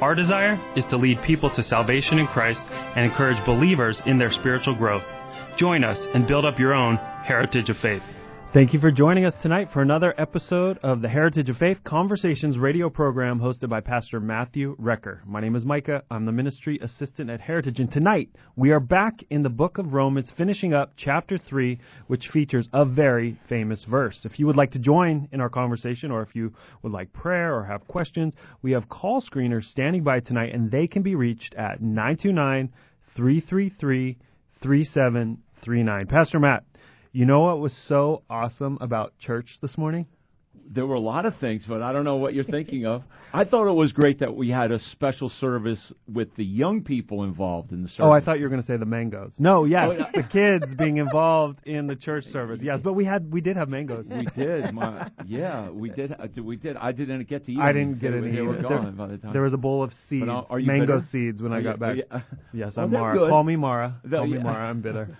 Our desire is to lead people to salvation in Christ and encourage believers in their spiritual growth. Join us and build up your own heritage of faith. Thank you for joining us tonight for another episode of the Heritage of Faith Conversations radio program hosted by Pastor Matthew Recker. My name is Micah. I'm the ministry assistant at Heritage, and tonight we are back in the book of Romans, finishing up chapter 3, which features a very famous verse. If you would like to join in our conversation, or if you would like prayer or have questions, we have call screeners standing by tonight, and they can be reached at 929 333 3739. Pastor Matt, you know what was so awesome about church this morning? There were a lot of things, but I don't know what you're thinking of. I thought it was great that we had a special service with the young people involved in the service. Oh, I thought you were going to say the mangoes. No, yes, oh, the kids being involved in the church service. Yes, but we had we did have mangoes. We did. My, yeah, we did. Uh, we did. I didn't get to eat. I didn't get any. They were gone by the time. There was a bowl of seeds, mango bitter? seeds, when are I you, got back. You, uh, yes, well, I'm Mara. Good. Call me Mara. The, Call yeah. me Mara. I'm bitter.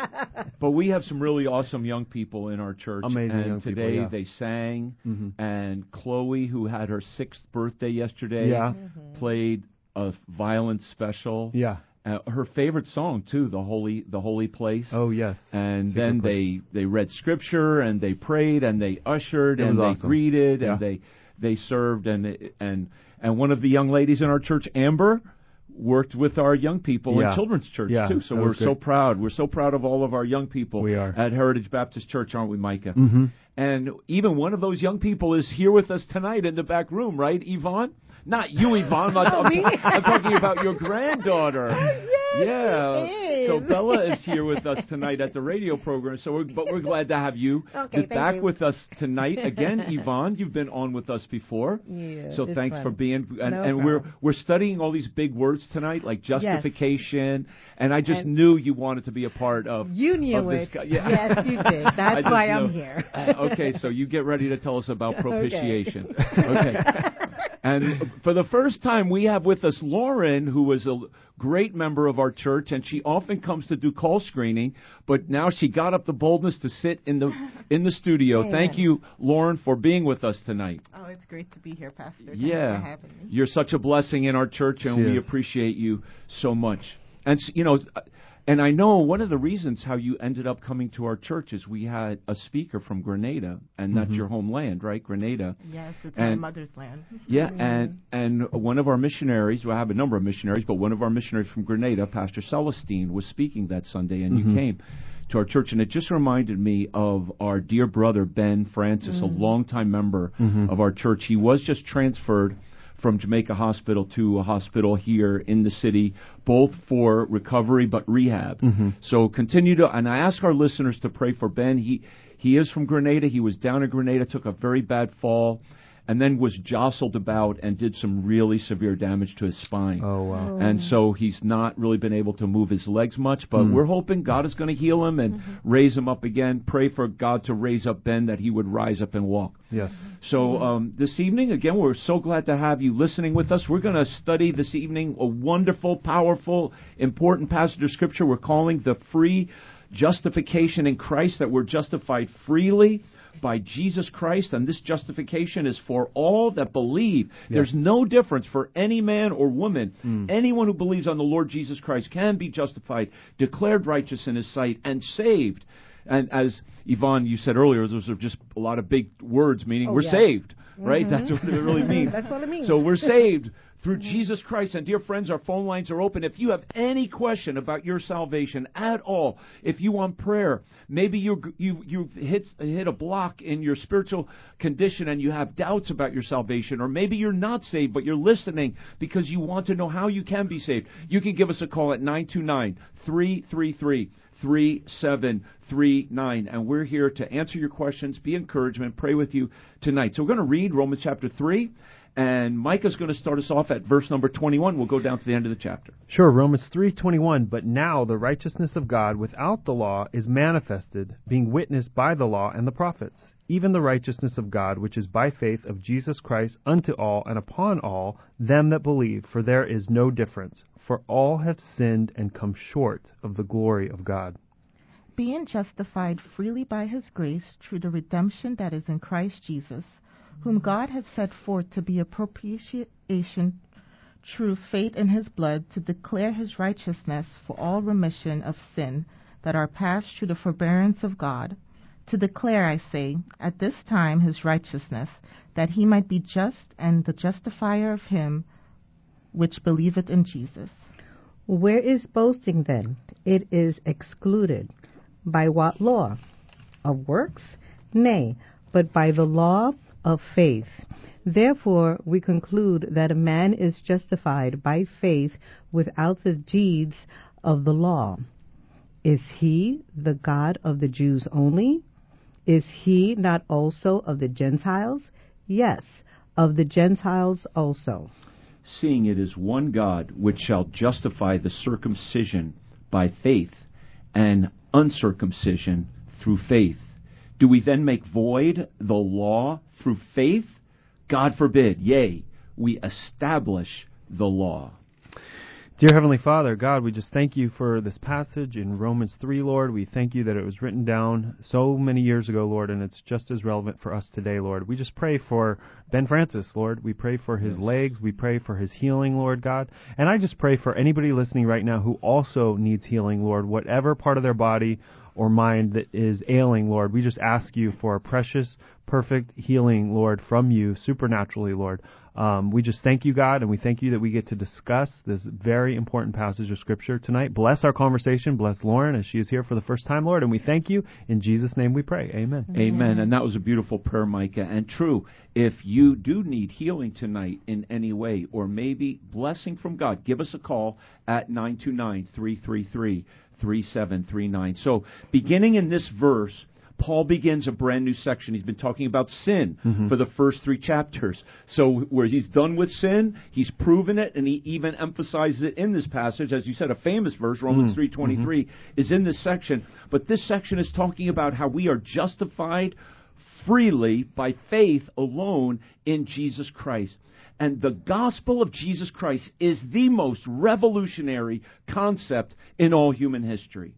but we have some really awesome young people in our church. Amazing and young today people, yeah. they sang Mhm. and Chloe, who had her sixth birthday yesterday, Yeah. played a violent special. Yeah. Uh, her favorite song too, the holy, the holy place. Oh yes. And Secret then place. they they read scripture and they prayed and they ushered It and was they awesome. greeted Yeah. and they they served and and and one of the young ladies in our church, Amber, worked with our young people Yeah. in children's church Yeah, too. So we're so proud. We're so proud of all of our young people We are. at Heritage Baptist Church, aren't we, Micah? Mm-hmm. And even one of those young people is here with us tonight in the back room, right, Yvonne? Not you, Yvonne. I'm, Oh, me? I'm talking about your granddaughter. Yes, yeah. So Bella is here with us tonight at the radio program. So, we're, but we're glad to have you Okay, back you. with us tonight again, Yvonne. You've been on with us before. Yeah, So thanks fun. for being. And, No and we're we're studying all these big words tonight, like justification. Yes. And I just And- knew you wanted to be a part of. You knew of this it. yeah. Yes, you did. That's why I'm here. Uh, okay, so you get ready to tell us about propitiation. okay. And for the first time, we have with us Lauren, who was a great member of our church, and she often comes to do call screening. But now she got up the boldness to sit in the in the studio. Thank you, Lauren, for being with us tonight. Oh, it's great to be here, Pastor. Thanks Yeah, for having me. you're such a blessing in our church, and She we is. appreciate you so much. And you know, and I know one of the reasons how you ended up coming to our church is we had a speaker from Grenada, and that's Mhm. your homeland, right? Grenada. Yes, it's my And- mother's land. Yeah, and and one of our missionaries, well, I have a number of missionaries, but one of our missionaries from Grenada, Pastor Celestine, was speaking that Sunday, and Mhm. you came to our church, and it just reminded me of our dear brother Ben Francis, a longtime member Mhm. of our church. He was just transferred from Jamaica Hospital to a hospital here in the city, both for recovery but rehab. Mhm. So continue to, and I ask our listeners to pray for Ben. He he is from Grenada. He was down in Grenada, took a very bad fall, and then was jostled about and did some really severe damage to his spine. Oh wow. And so he's not really been able to move his legs much, but Mm. we're hoping God is going to heal him and raise him up again. Pray for God to raise up Ben that he would rise up and walk. Yes. So um, this evening, again, we're so glad to have you listening with us. We're going to study this evening a wonderful, powerful, important passage of Scripture. We're calling the free justification in Christ, that we're justified freely by Jesus Christ, and this justification is for all that believe. There's no difference for any man or woman. Mm. Anyone who believes on the Lord Jesus Christ can be justified, declared righteous in His sight, and saved. And as Yvonne, you said earlier, those are just a lot of big words meaning Oh, we're yes. saved, right? That's what it really means. That's what it means. So we're saved through mm-hmm. Jesus Christ. And dear friends, our phone lines are open. If you have any question about your salvation at all, if you want prayer, maybe you you you've hit hit a block in your spiritual condition and you have doubts about your salvation, or maybe you're not saved but you're listening because you want to know how you can be saved. You can give us a call at 929 333 3739. And we're here to answer your questions, be encouragement, pray with you tonight. So we're going to read Romans chapter 3. And Micah's going to start us off at verse number 21. We'll go down to the end of the chapter. Sure, Romans 3:21, but now the righteousness of God without the law is manifested, being witnessed by the law and the prophets, even the righteousness of God which is by faith of Jesus Christ unto all and upon all them that believe, for there is no difference, for all have sinned and come short of the glory of God. Being justified freely by his grace through the redemption that is in Christ Jesus whom God had set forth to be a propitiation through faith in his blood to declare his righteousness for all remission of sin that are passed through the forbearance of God, to declare, I say, at this time his righteousness, that he might be just and the justifier of him which believeth in Jesus. Where is boasting then? It is excluded. By what law? Of works? Nay, but by the law of faith. Therefore, we conclude that a man is justified by faith without the deeds of the law. Is he the God of the Jews only? Is he not also of the Gentiles? Yes, of the Gentiles also. Seeing it is one God which shall justify the circumcision by faith and uncircumcision through faith. Do we then make void the law through faith? God forbid. Yea, we establish the law. Dear Heavenly Father, God, we just thank you for this passage in Romans 3, Lord. We thank you that it was written down so many years ago, Lord, and it's just as relevant for us today, Lord. We just pray for Ben Francis, Lord. We pray for his legs. We pray for his healing, Lord God. And I just pray for anybody listening right now who also needs healing, Lord, whatever part of their body or mind that is ailing, Lord. We just ask you for a precious, perfect healing, Lord, from you supernaturally, Lord. Um, we just thank you, God, and we thank you that we get to discuss this very important passage of Scripture tonight. Bless our conversation. Bless Lauren as she is here for the first time, Lord, and we thank you. In Jesus' name we pray. Amen. Amen. Amen. And that was a beautiful prayer, Micah. And true, if you do need healing tonight in any way, or maybe blessing from God, give us a call at 929 333 3739. So, beginning in this verse, Paul begins a brand new section. He's been talking about sin mm-hmm. for the first three chapters. So where he's done with sin, he's proven it, and he even emphasizes it in this passage. As you said, a famous verse, Romans mm-hmm. three twenty three, mm-hmm. is in this section. But this section is talking about how we are justified freely by faith alone in Jesus Christ. And the gospel of Jesus Christ is the most revolutionary concept in all human history.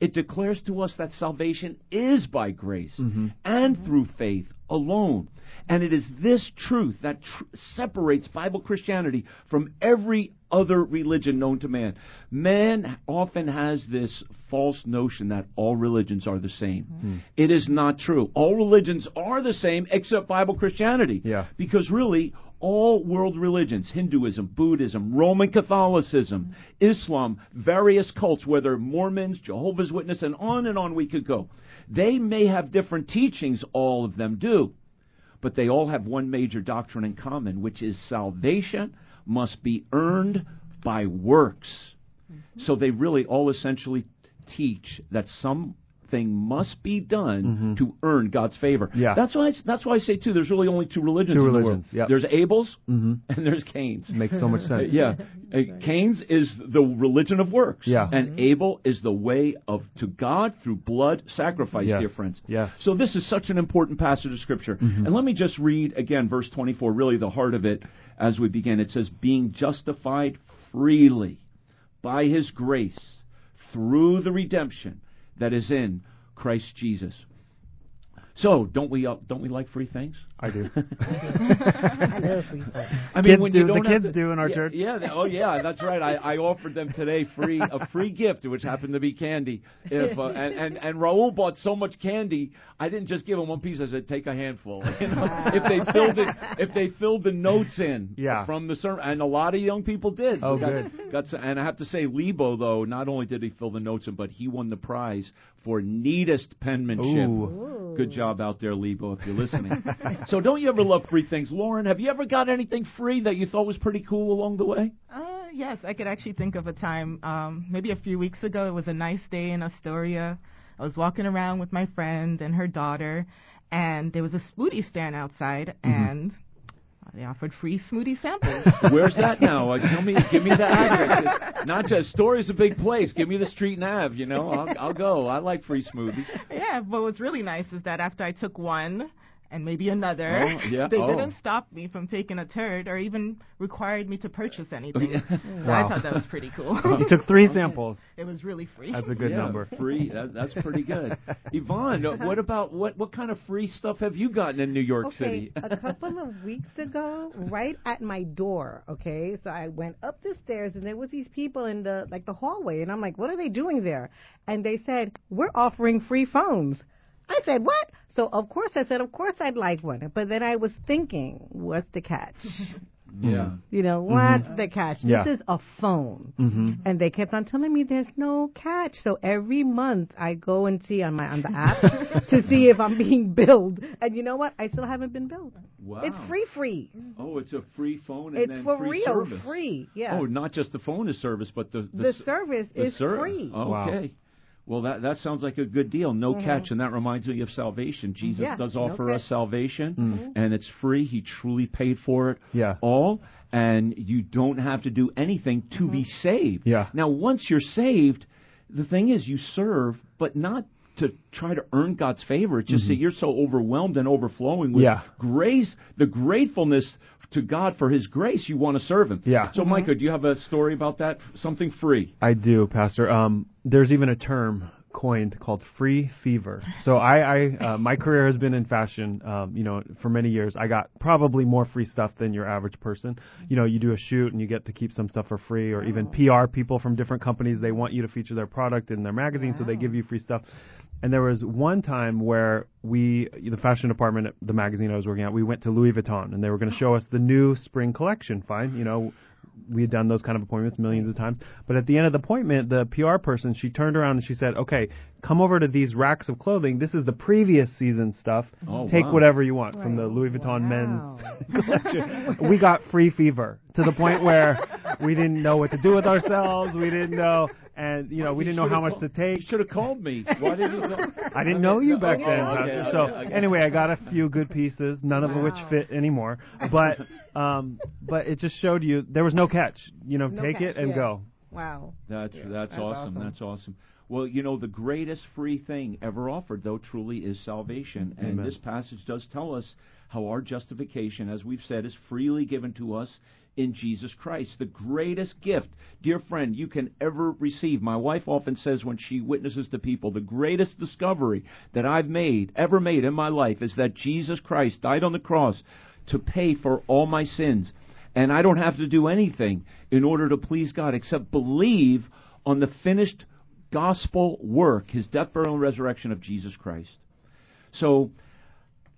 It declares to us that salvation is by grace mm-hmm. and through faith alone. And it is this truth that tr- separates Bible Christianity from every other religion known to man. Man often has this false notion that all religions are the same. Mm-hmm. It is not true. All religions are the same except Bible Christianity. Yeah. Because really, all world religions Hinduism, Buddhism, Roman Catholicism, Islam, various cults, whether Mormons, Jehovah's Witnesses, and on and on we could go. They may have different teachings, all of them do, but they all have one major doctrine in common, which is salvation must be earned by works. Mm-hmm. So they really all essentially teach that some thing must be done mm-hmm. to earn God's favor. Yeah. That's why I, that's why I say too. There's really only two religions. Two in religions. The world. There's Abel's mm-hmm. and there's Cain's. Makes so much sense. yeah. Uh, Cain's is the religion of works. Yeah. And mm-hmm. Abel is the way of to God through blood sacrifice, yes. dear friends. Yes. So this is such an important passage of scripture. Mm-hmm. And let me just read again verse 24, really the heart of it as we begin. It says, "Being justified freely by His grace through the redemption that is in." Christ Jesus. So, don't we uh, don't we like free things? I do. I love free things. I mean, kids when do. you don't the kids to, do in our yeah, church. Yeah. They, oh, yeah. That's right. I, I offered them today free a free gift, which happened to be candy. If uh, and, and and Raul bought so much candy, I didn't just give him one piece. I said, take a handful. You know, wow. If they filled it, if they filled the notes in yeah. from the sermon, and a lot of young people did. Oh, got, good. Got some, and I have to say, Lebo though, not only did he fill the notes in, but he won the prize for neatest penmanship. Ooh. Good job out there, Lebo, if you're listening. so don't you ever love free things, Lauren? Have you ever got anything free that you thought was pretty cool along the way? Uh, yes, I could actually think of a time. Um, maybe a few weeks ago, it was a nice day in Astoria. I was walking around with my friend and her daughter, and there was a smoothie stand outside, mm-hmm. and They offered free smoothie samples. Where's that now? Uh, tell me, give me the address. Not just Story's a big place. Give me the street nav. You know, I'll, I'll go. I like free smoothies. yeah, but what's really nice is that after I took one, and maybe another. Oh, yeah. they Oh. didn't stop me from taking a turd or even required me to purchase anything. So Wow. I thought that was pretty cool. You took three samples. it was really free. That's a good yeah, number. Free. That, that's pretty good. Yvonne, uh, what about what? What kind of free stuff have you gotten in New York Okay, City? a couple of weeks ago, right at my door. Okay, so I went up the stairs and there was these people in the like the hallway, and I'm like, what are they doing there? And they said we're offering free phones. I said what? So of course I said of course I'd like one, but then I was thinking, what's the catch? yeah. You know, what's the catch? Yeah. This is a phone. Mm-hmm. And they kept on telling me there's no catch. So every month I go and see on my on the app to see if I'm being billed. And you know what? I still haven't been billed. Wow. It's free free. Oh, it's a free phone and It's then for free real, service. free. Yeah. Oh, not just the phone is service, but the the s- service the is ser- free. Wow. Okay. Well, that that sounds like a good deal. No mm-hmm. catch, and that reminds me of salvation. Jesus Yeah, does no offer us catch. salvation, mm-hmm. and it's free. He truly paid for it Yeah. all, and you don't have to do anything to be mm-hmm. saved. Yeah. Now, once you're saved, the thing is, you serve, but not to try to earn God's favor. It's just that you're so overwhelmed and overflowing with Yeah. grace, the gratefulness to God for His grace. You want to serve Him. Yeah. So, Micah, do you have a story about that? Something free? I do, Pastor. Um, there's even a term coined called free fever. So I, I uh, my career has been in fashion, um, you know, for many years. I got probably more free stuff than your average person. You know, you do a shoot and you get to keep some stuff for free, or even PR people from different companies they want you to feature their product in their magazine, so they give you free stuff. And there was one time where we, the fashion department at the magazine I was working at, we went to Louis Vuitton and they were going to oh. show us the new spring collection. Fine, you know, we had done those kind of appointments millions of times. But at the end of the appointment, the PR person, she turned around and she said, okay, come over to these racks of clothing. This is the previous season stuff. Oh, Take wow. whatever you want from the Louis Vuitton Wow. men's collection. we got free fever to the point where we didn't know what to do with ourselves. We didn't know, and you know, we You didn't know how should've much to take. You should have called me. Why did you? Know? I didn't know you back Oh, then, okay, Pastor. okay, So okay. anyway, I got a few good pieces, none of which fit anymore. But um, but it just showed you there was no catch. You know, No take it and yeah. go. Wow. That's that's, That's awesome. awesome. That's awesome. Well, you know, the greatest free thing ever offered, though, truly is salvation. And this passage does tell us how our justification, as we've said, is freely given to us in Jesus Christ. The greatest gift, dear friend, you can ever receive. My wife often says when she witnesses to people, the greatest discovery that I've made, ever made in my life, is that Jesus Christ died on the cross to pay for all my sins. And I don't have to do anything in order to please God except believe on the finished gospel work, his death, burial, and resurrection of Jesus Christ. So,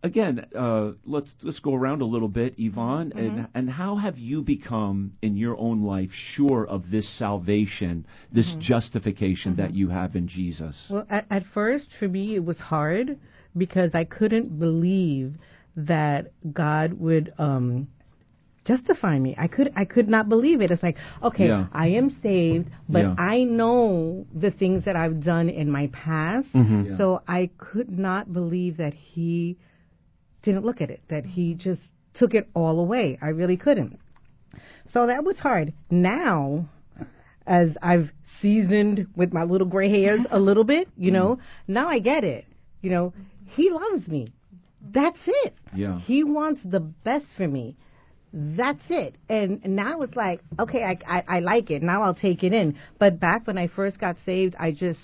again, uh, let's let's go around a little bit, Yvonne, and and how have you become in your own life sure of this salvation, this justification that you have in Jesus? Well, at, at first, for me, it was hard because I couldn't believe that God would um, justify me. I could I could not believe it. It's like, okay, Yeah. I am saved, but Yeah. I know the things that I've done in my past. Mm-hmm. Yeah. So I could not believe that he didn't look at it, that he just took it all away. I really couldn't. So that was hard. Now, as I've seasoned with my little gray hairs a little bit, you know, mm. now I get it. You know, he loves me. That's it. Yeah. He wants the best for me. That's it. And now it's like, okay, I, I, I like it. Now I'll take it in. But back when I first got saved, I just,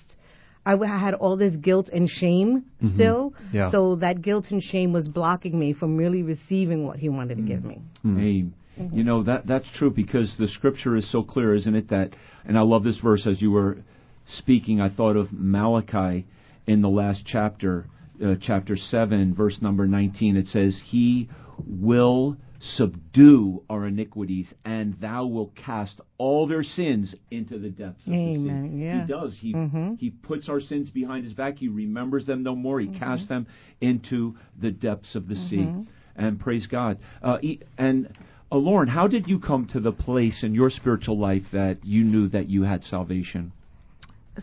I w- had all this guilt and shame mm-hmm. still. Yeah. So that guilt and shame was blocking me from really receiving what he wanted to give mm-hmm. me. Mm-hmm. Hey, you know that that's true because the scripture is so clear, isn't it? That, and I love this verse as you were speaking. I thought of Malachi in the last chapter, uh, chapter seven, verse number nineteen. It says, "He will subdue our iniquities, and thou will cast all their sins into the depths of the sea." Yeah. He does. He he puts our sins behind his back. He remembers them no more. He casts them into the depths of the sea. And praise God. Uh, e- and uh, Lauren, how did you come to the place in your spiritual life that you knew that you had salvation?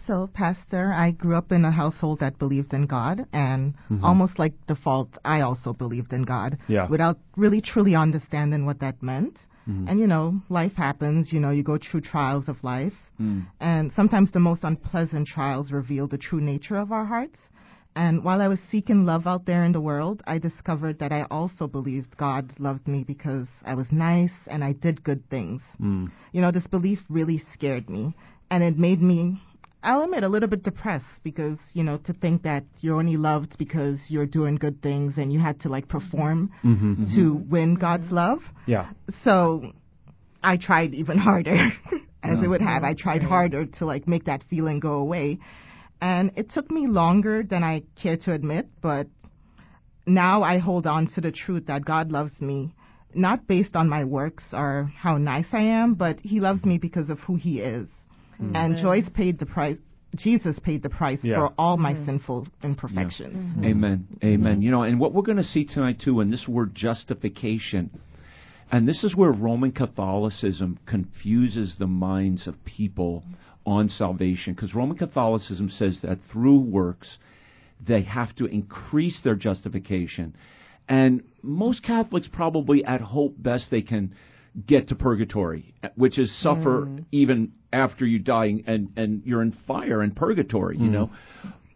So, Pastor, I grew up in a household that believed in God, and Mm-hmm. almost like default, I also believed in God Yeah. without really truly understanding what that meant. Mm-hmm. And you know, life happens, you know, you go through trials of life, Mm. and sometimes the most unpleasant trials reveal the true nature of our hearts. And while I was seeking love out there in the world, I discovered that I also believed God loved me because I was nice and I did good things. Mm. You know, this belief really scared me, and it made me, I'll admit, a little bit depressed because, you know, to think that you're only loved because you're doing good things and you had to like perform Mm-hmm. to win God's love. Yeah. So I tried even harder, as Yeah. it would have. I tried harder to like make that feeling go away. And it took me longer than I care to admit, but now I hold on to the truth that God loves me, not based on my works or how nice I am, but He loves me because of who He is. Mm-hmm. And Joyce paid the price. Jesus paid the price Yeah. for all my mm-hmm. sinful imperfections. Mm-hmm. Amen. Amen. You know, and what we're going to see tonight too, in this word justification, and this is where Roman Catholicism confuses the minds of people on salvation, because Roman Catholicism says that through works they have to increase their justification, and most Catholics probably at hope best they can get to purgatory, which is suffer mm. even after you die and and you're in fire and purgatory, you mm. know.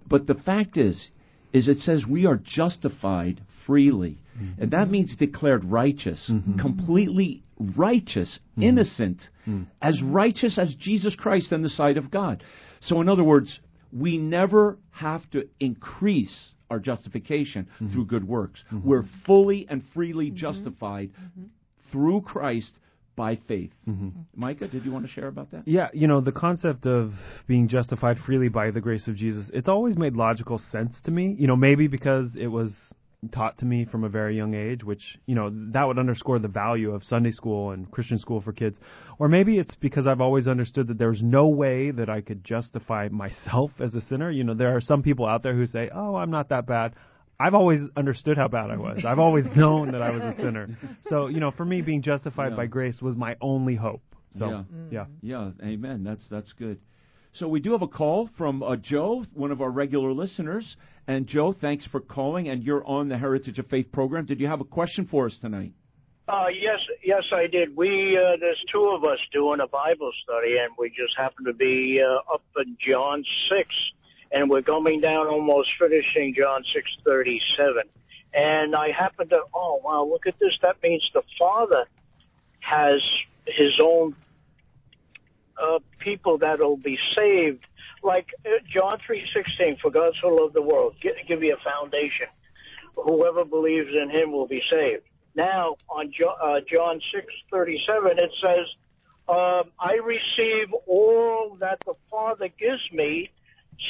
But the fact is, is it says we are justified freely, mm-hmm. and that means declared righteous, mm-hmm. completely righteous, mm. innocent, as righteous as Jesus Christ in the sight of God. So, in other words, we never have to increase our justification mm-hmm. through good works. We're fully and freely justified through Christ by faith. Mm-hmm. Micah, did you want to share about that? Yeah, you know, the concept of being justified freely by the grace of Jesus, it's always made logical sense to me. You know, maybe because it was taught to me from a very young age, which, you know, that would underscore the value of Sunday school and Christian school for kids. Or maybe it's because I've always understood that there's no way that I could justify myself as a sinner. You know, there are some people out there who say, "Oh, I'm not that bad." I've always understood how bad I was. I've always known that I was a sinner. So, you know, for me being justified Yeah. by grace was my only hope. So, Yeah. yeah. Yeah, amen. That's that's good. So we do have a call from uh, Joe, one of our regular listeners. And Joe, thanks for calling. And you're on the Heritage of Faith program. Did you have a question for us tonight? Uh, yes, yes, I did. We uh, there's two of us doing a Bible study, and we just happen to be uh, up in John six, and we're coming down almost finishing John six thirty seven. And I happen to, oh wow, look at this. That means the Father has His own uh, people that'll be saved. Like uh, John three sixteen, for God so loved the world, give, give you a foundation. Whoever believes in Him will be saved. Now on jo- uh, John six thirty seven, it says, um, "I receive all that the Father gives me."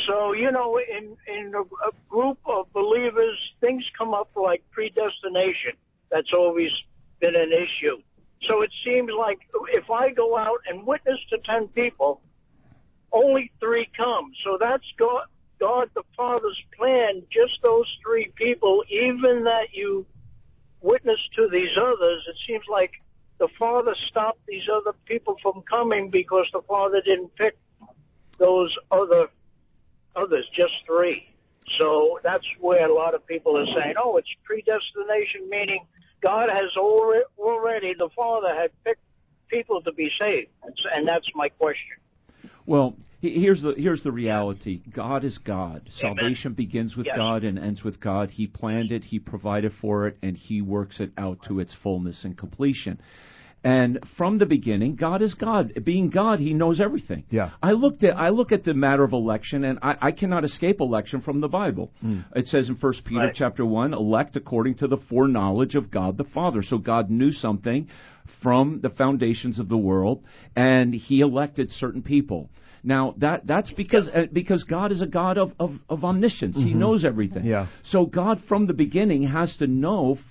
So you know, in in a, a group of believers, things come up like predestination. That's always been an issue. So it seems like if I go out and witness to ten people, only three come. So that's God, God the Father's plan. Just those three people, even that you witness to these others, it seems like the Father stopped these other people from coming because the Father didn't pick those other Oh, others, just three. So that's where a lot of people are saying, "Oh, it's predestination," meaning God has already, already the Father had picked people to be saved, and that's my question. Well, here's the here's the reality. God is God. Salvation begins with Yes. God and ends with God. He planned it, he provided for it, and he works it out to its fullness and completion. And from the beginning, God is God. Being God, He knows everything. Yeah. I looked at I look at the matter of election, and I, I cannot escape election from the Bible. It says in First Peter Right. chapter one, elect according to the foreknowledge of God the Father. So God knew something from the foundations of the world, and He elected certain people. Now that that's because uh, because God is a God of of, of omniscience. He knows everything. Yeah. So God from the beginning has to know f-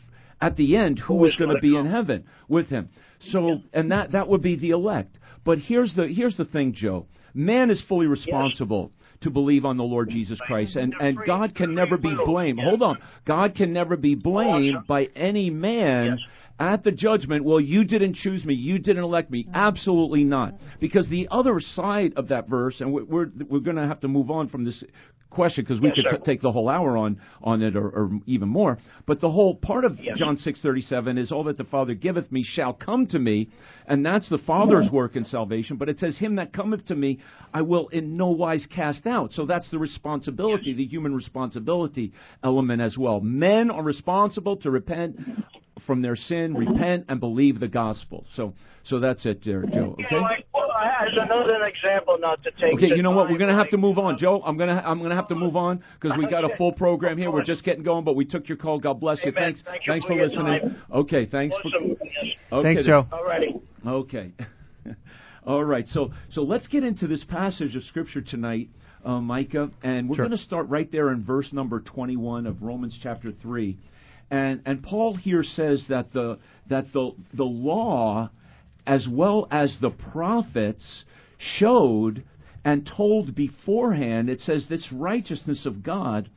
at the end who Who is going to be come. in heaven with him. So and that that would be the elect. But here's the here's the thing, Joe. Man is fully responsible to believe on the Lord Jesus Christ, and and God can never be blamed. Hold on, God can never be blamed by any man at the judgment, well, you didn't choose me, you didn't elect me. Mm-hmm. Absolutely not. Because the other side of that verse, and we're we're, we're going to have to move on from this question because we Yes, could t- take the whole hour on on it or, or even more. But the whole part of Yes. John six thirty seven is all that the Father giveth me shall come to me, and that's the Father's work in salvation. But it says, "Him that cometh to me, I will in no wise cast out." So that's the responsibility, the human responsibility element as well. Men are responsible to repent from their sin, mm-hmm. repent, and believe the gospel. So so that's it, there, Joe. You Okay. know, like, well, as another example, not to take. Okay, you know what? We're gonna have to move on, Joe. I'm gonna I'm gonna have to move on because we got a full program here. We're just getting going, but we took your call. God bless you. Amen. Thanks. Thank you thanks for for listening. time. Okay, thanks Awesome. for. Okay, Thanks. Joe. Alrighty. Okay. All right. So so let's get into this passage of scripture tonight, uh, Micah, and we're Sure. going to start right there in verse number 21 of Romans chapter 3. And and Paul here says that the that the the law as well as the prophets showed and told beforehand it says this righteousness of God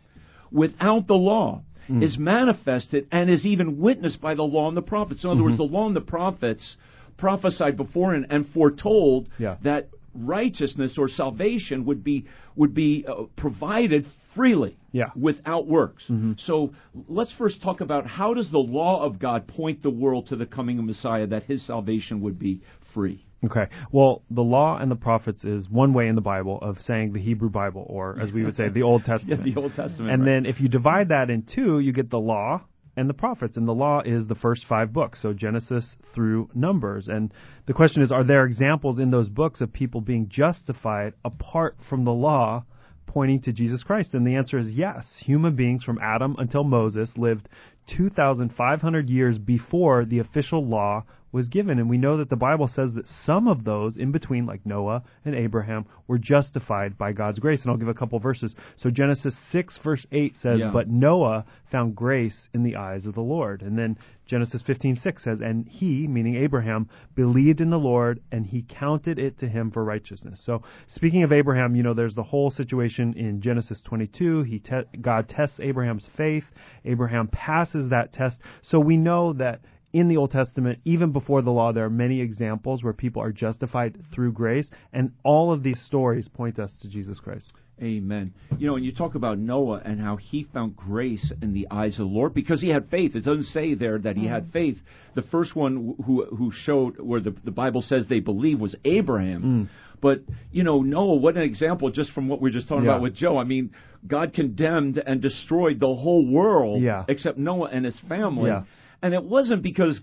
without the law hmm. is manifested and is even witnessed by the law and the prophets. In other words, mm-hmm. the law and the prophets prophesied beforehand and foretold Yeah. that righteousness or salvation would be would be uh, provided freely Yeah. without works. So let's first talk about how does the law of God point the world to the coming of Messiah that his salvation would be free. Okay. Well, the law and the prophets is one way in the Bible of saying the Hebrew Bible, or as we would say, the Old Yeah, Testament. the Old Testament. and right. then if you divide that in two, you get the law and the prophets. And the law is the first five books, so Genesis through Numbers. And the question is, are there examples in those books of people being justified apart from the law? Pointing to Jesus Christ? And the answer is yes. Human beings from Adam until Moses lived 2,500 years before the official law was given. And we know that the Bible says that some of those in between, like Noah and Abraham, were justified by God's grace. And I'll give a couple verses. So Genesis 6, verse 8 says, Yeah. But Noah found grace in the eyes of the Lord. And then Genesis 15:6 says, "And he, meaning Abraham, believed in the Lord, and he counted it to him for righteousness." So, speaking of Abraham, you know, there's the whole situation in Genesis 22. He te- God tests Abraham's faith. Abraham passes that test. So we know that in the Old Testament, even before the law, there are many examples where people are justified through grace, and all of these stories point us to Jesus Christ. Amen. You know, and you talk about Noah and how he found grace in the eyes of the Lord because he had faith. It doesn't say there that he had mm. faith. The first one who who showed where the the Bible says they believe was Abraham. Mm. But you know, Noah, what an example just from what we are just talking Yeah. about with Joe. I mean, God condemned and destroyed the whole world Yeah. except Noah and his family. Yeah. And it wasn't because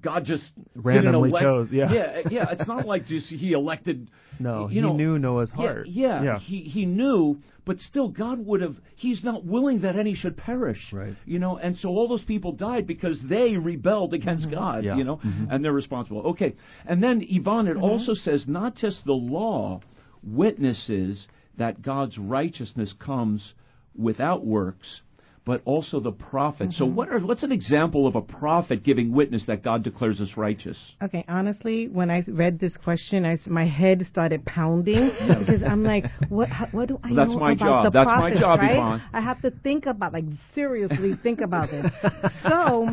God just Randomly elect- chose, yeah. yeah, yeah. It's not like just he elected. No, you he know, knew Noah's heart. Yeah, Yeah. He he knew, but still, God would have. He's not willing that any should perish. Right. You know, and so all those people died because they rebelled against God. Mm-hmm. Yeah. Mm-hmm. You know, and they're responsible. Okay, and then Yvonne, it also says not just the law witnesses that God's righteousness comes without works. But also the prophets. So, what are what's an example of a prophet giving witness that God declares us righteous? Okay, honestly, when I read this question, I my head started pounding because I'm like, what? How, what do I Well, that's know my about job. the That's my job, right? Yvonne. I have to think about, like, seriously think about this. So.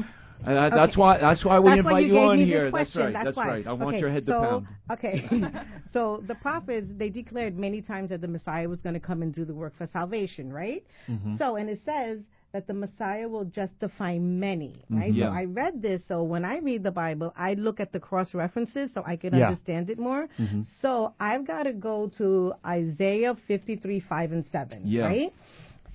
And that- that's why that's why we That's invite why you, gave on here. That's right. That's, That's, right. I want okay, your head so, to pound. Okay. so the prophets they declared many times that the Messiah was going to come and do the work for salvation, right? Mm-hmm. So and it says that the Messiah will justify many, mm-hmm. right? Yeah. So I read this. So when I read the Bible, I look at the cross references so I can Yeah. understand it more. Mm-hmm. So I've got to go to Isaiah 53, 5 and 7, Yeah. right?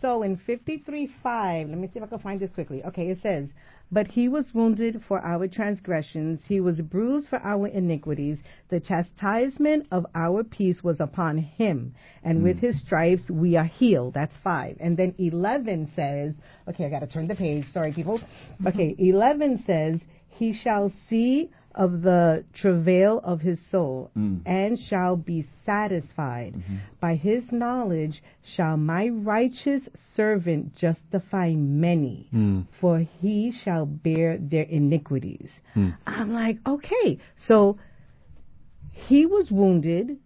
So in 53 5, let me see if I can find this quickly. Okay, it says, But he was wounded for our transgressions, he was bruised for our iniquities. The chastisement of our peace was upon him, and with hmm. his stripes we are healed. That's 5. And then 11 says, Okay, I got to turn the page. Sorry, people. Okay, 11 says, He shall see of the travail of his soul mm. and shall be satisfied. Mm-hmm. By his knowledge shall my righteous servant justify many, mm. for he shall bear their iniquities. Mm. I'm like, okay, so he was wounded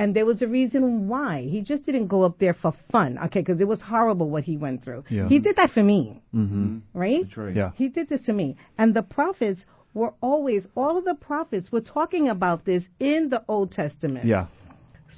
And there was a reason why. He just didn't go up there for fun, okay, because it was horrible what he went through. Yeah. He did that for me, Mm-hmm. right? That's right. Yeah. He did this to me. And the prophets were always, all of the prophets were talking about this in the Old Testament. Yeah.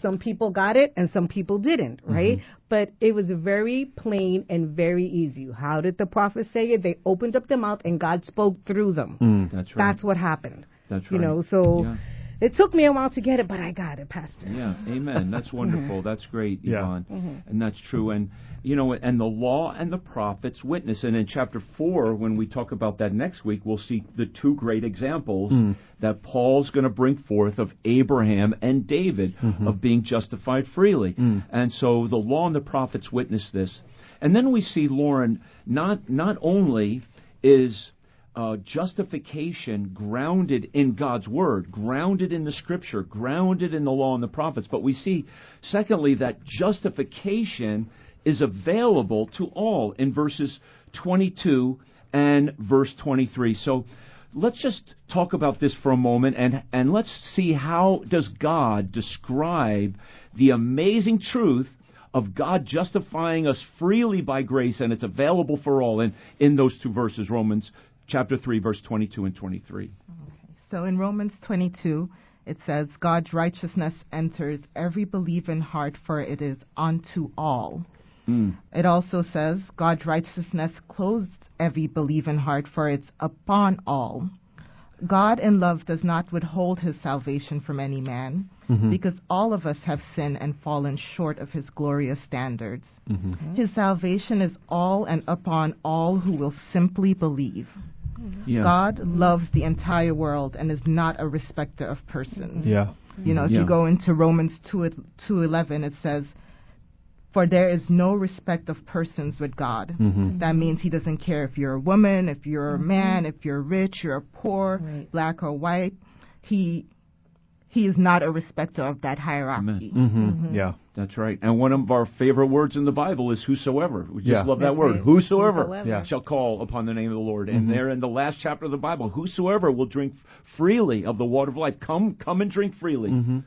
Some people got it and some people didn't, mm-hmm. right? But it was very plain and very easy. How did the prophets say it? They opened up their mouth and God spoke through them. Mm. That's right. That's what happened. That's right. You know, so Yeah. It took me a while to get it, but I got it, Pastor. Yeah, amen. That's wonderful. That's great, Yeah. Yvonne. Mm-hmm. And that's true. And, you know, and the law and the prophets witness. And in chapter 4, when we talk about that next week, we'll see the two great examples mm. that Paul's going to bring forth of Abraham and David mm-hmm. of being justified freely. Mm. And so the law and the prophets witness this. And then we see, Lauren, not, not only is uh, justification grounded in God's Word, grounded in the Scripture, grounded in the law and the prophets. But we see, secondly, that justification is available to all in verses 22 and verse 23. So let's just talk about this for a moment and, and let's see how does God describe the amazing truth of God justifying us freely by grace and it's available for all in, in those two verses, Romans chapter 3, verse 22 and 23. Okay. So in Romans 22, it says, God's righteousness enters every believing heart, for it is unto all. Mm. It also says, God's righteousness clothes every believing heart, for it's upon all. God in love does not withhold his salvation from any man, because all of us have sinned and fallen short of his glorious standards. His salvation is all and upon all who will simply believe. Yeah. God loves the entire world and is not a respecter of persons. Yeah. You know, if Yeah. you go into Romans 2 2:11 it says for there is no respect of persons with God. Mm-hmm. That means he doesn't care if you're a woman, if you're a man, if you're rich, you're poor, Right. black or white. He he is not a respecter of that hierarchy. Mm-hmm. Yeah. That's right. And one of our favorite words in the Bible is whosoever. We just Yeah. love that That's word. right. Whosoever, Whosoever. Yeah. shall call upon the name of the Lord. And there in the last chapter of the Bible, whosoever will drink freely of the water of life. Come come and drink freely. Mm-hmm.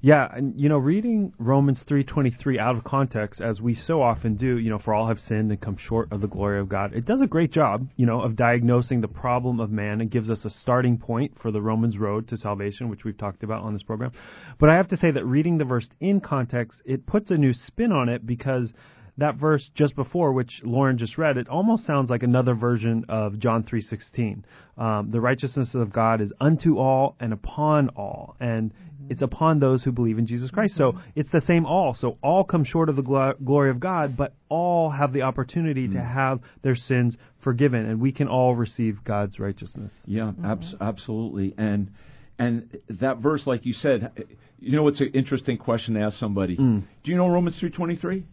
Yeah, and you know, reading Romans three twenty three out of context, as we so often do, you know, for all have sinned and come short of the glory of God. It does a great job, you know, of diagnosing the problem of man and gives us a starting point for the Romans road to salvation, which we've talked about on this program. But I have to say that reading the verse in context, it puts a new spin on it because that verse just before, which Lauren just read, it almost sounds like another version of John three sixteen. Um, the righteousness of God is unto all and upon all, and mm-hmm. it's upon those who believe in Jesus Christ. So mm-hmm. it's the same all. So all come short of the glo- glory of God, but all have the opportunity to mm. have their sins forgiven, and we can all receive God's righteousness. Yeah, abs- mm-hmm. absolutely. And and that verse, like you said, you know, it's an interesting question to ask somebody. Mm. Do you know Romans three twenty three?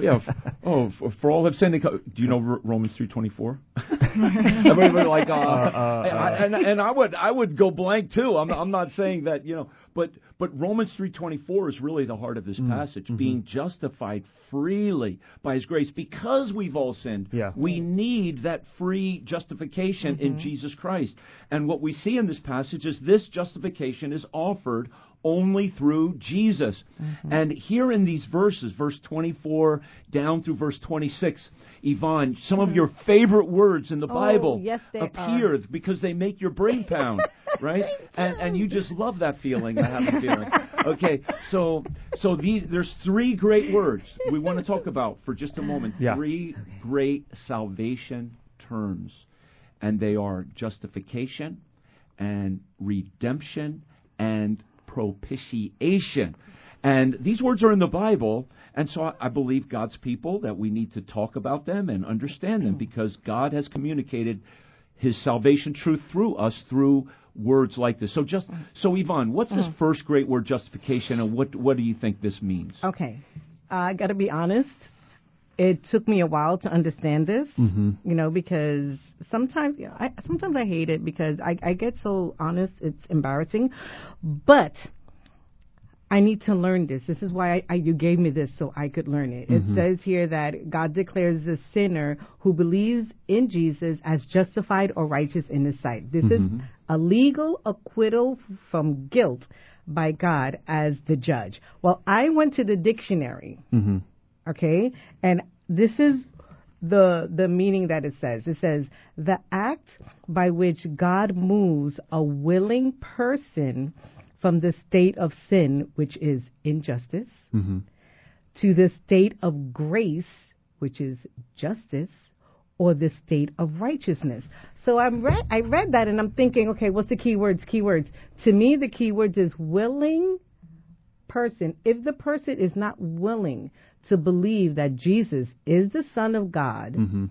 Yeah. Oh, for, for all have sinned. Do you know R- Romans three twenty four? Everybody like, uh, uh, uh, I- I- uh. and, and I would I would go blank too. I'm I'm not saying that you know, but but Romans three twenty four is really the heart of this mm-hmm. passage, mm-hmm. being justified freely by His grace because we've all sinned. Yeah. We need that free justification in mm-hmm. Jesus Christ, and what we see in this passage is this justification is offered only through Jesus. And here in these verses, verse 24 down through verse 26, Yvonne, some of your favorite words in the Oh, Bible yes, appear are. because they make your brain pound, right? And and you just love that feeling. I have a feeling. Okay, so so these there's three great words we want to talk about for just a moment. Yeah. Three great salvation terms, and they are justification and redemption and propitiation. And these words are in the Bible, and so I, believe God's people that we need to talk about them and understand them because God has communicated His salvation truth through us through words like this. So just so Yvonne, what's this mm-hmm. first great word justification, and what what do you think this means? Okay. I got to be honest. It took me a while to understand this, Mm-hmm. you know, because sometimes you know, I sometimes I hate it because I, I get so honest, it's embarrassing. But I need to learn this. This is why I, I, you gave me this so I could learn it. Mm-hmm. It says here that God declares the sinner who believes in Jesus as justified or righteous in His sight. This Mm-hmm. is a legal acquittal from guilt by God as the judge. Well, I went to the dictionary, Mm-hmm. Okay, and this is the the meaning that it says. It says the act by which God moves a willing person from the state of sin, which is injustice, Mm-hmm. to the state of grace, which is justice, or the state of righteousness. So I'm read, I read that and I'm thinking, okay, what's the key words? Keywords. To me, the key words is willing person. If the person is not willing to believe that Jesus is the Son of God, Mm-hmm.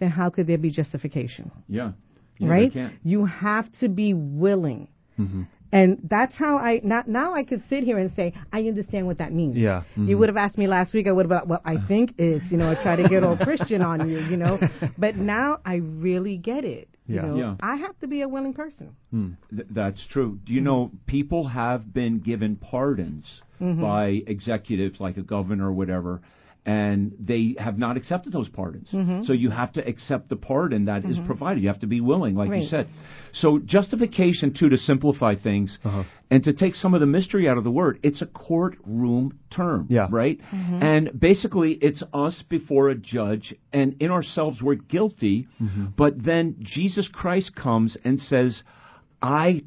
then how could there be justification? Yeah. Yeah, right? You have to be willing. Mm-hmm. And that's how I not now I can sit here and say I understand what that means. Yeah. You would have asked me last week. I would have. Well, I think it's you know I try to get all Christian on you, you know. But now I really get it. Yeah. You know, Yeah. I have to be a willing person. Th- that's true. Do you know people have been given pardons Mm-hmm. by executives like a governor or whatever, and they have not accepted those pardons. Mm-hmm. So you have to accept the pardon that is mm-hmm. provided. You have to be willing, like you said. So justification too, to simplify things, Uh-huh. and to take some of the mystery out of the word, it's a courtroom term, Yeah. right? And basically, it's us before a judge, and in ourselves we're guilty, but then Jesus Christ comes and says, "I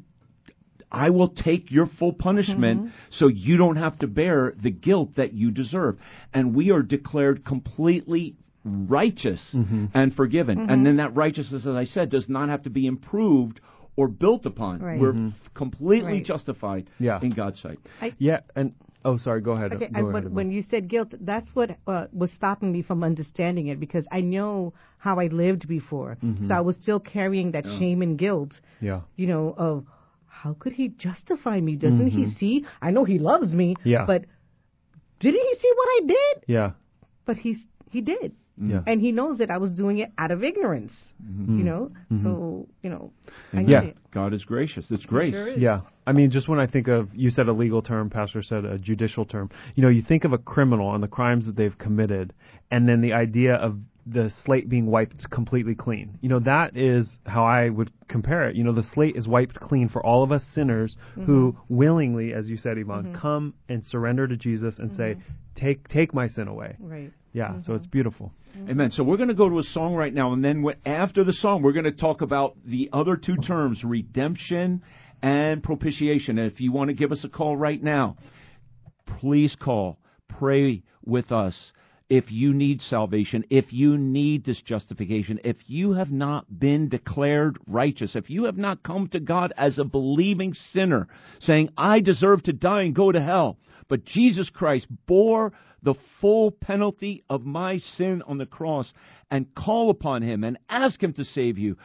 I will take your full punishment mm-hmm. so you don't have to bear the guilt that you deserve. And we are declared completely righteous mm-hmm. and forgiven. And mm-hmm. then that righteousness, as I said, does not have to be improved or built upon. Right. We're f- completely Right. justified Yeah. in God's sight. Yeah, and oh, sorry. Go ahead. Okay, Go I, ahead, but when you said guilt, that's what uh, was stopping me from understanding it because I know how I lived before. So I was still carrying that shame and guilt. yeah, you know, of how could he justify me? Doesn't he mm-hmm. see? I know he loves me, Yeah. but didn't he see what I did? yeah, But he's he did. Mm-hmm. yeah. And he knows that I was doing it out of ignorance. Mm-hmm. You know? So, you know, I get Yeah. it. God is gracious. It's grace. Sure is. Yeah. I mean, just when I think of, you said a legal term, Pastor said a judicial term. You know, you think of a criminal and the crimes that they've committed, and then the idea of the slate being wiped completely clean. You know, that is how I would compare it. You know, the slate is wiped clean for all of us sinners who mm-hmm. willingly, as you said, Yvonne, mm-hmm. come and surrender to Jesus and say, mm-hmm. take, take my sin away. Right. Yeah. So it's beautiful. Amen. So we're going to go to a song right now, and then after the song, we're going to talk about the other two terms, redemption and propitiation. And if you want to give us a call right now, please call. Pray with us. If you need salvation, if you need this justification, if you have not been declared righteous, if you have not come to God as a believing sinner, saying, I deserve to die and go to hell, but Jesus Christ bore the full penalty of my sin on the cross and call upon him and ask him to save you,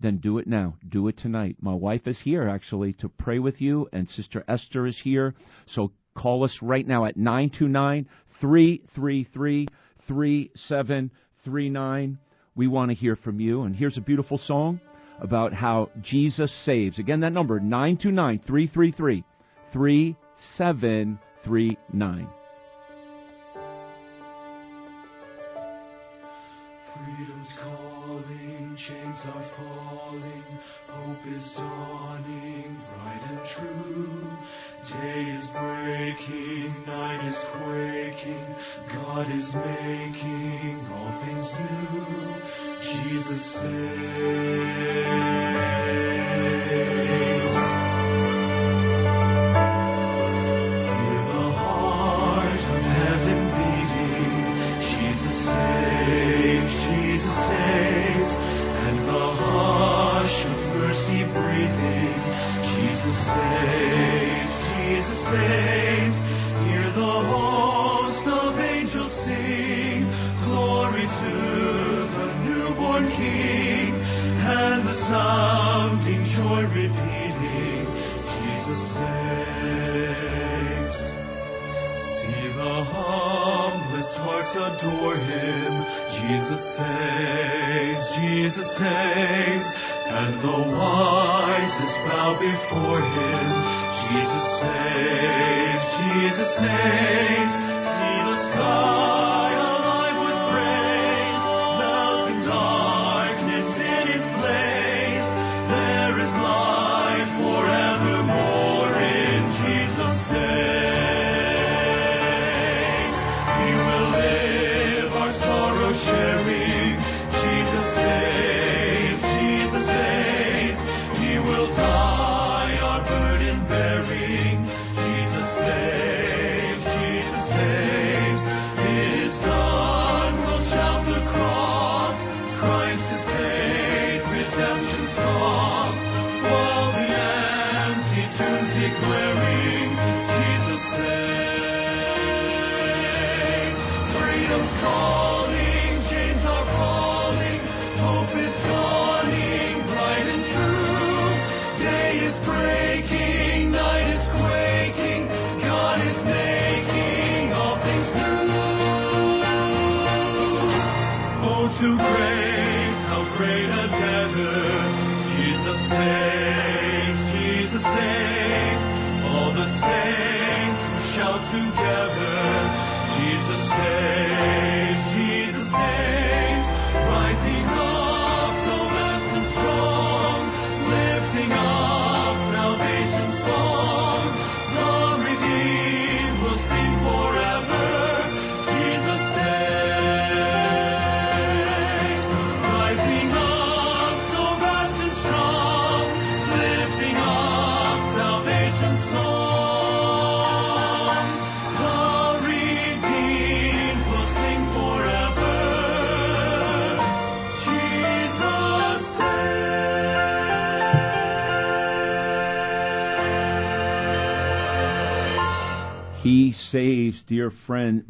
then do it now. Do it tonight. My wife is here actually to pray with you, and Sister Esther is here. So call us right now at 929 333 3739. We want to hear from you. And here's a beautiful song about how Jesus saves. Again, that number 929 333 3739. Freedom's calling, chains are falling, hope is dawning, true. Day is breaking, night is quaking, God is making all things new. Jesus saves.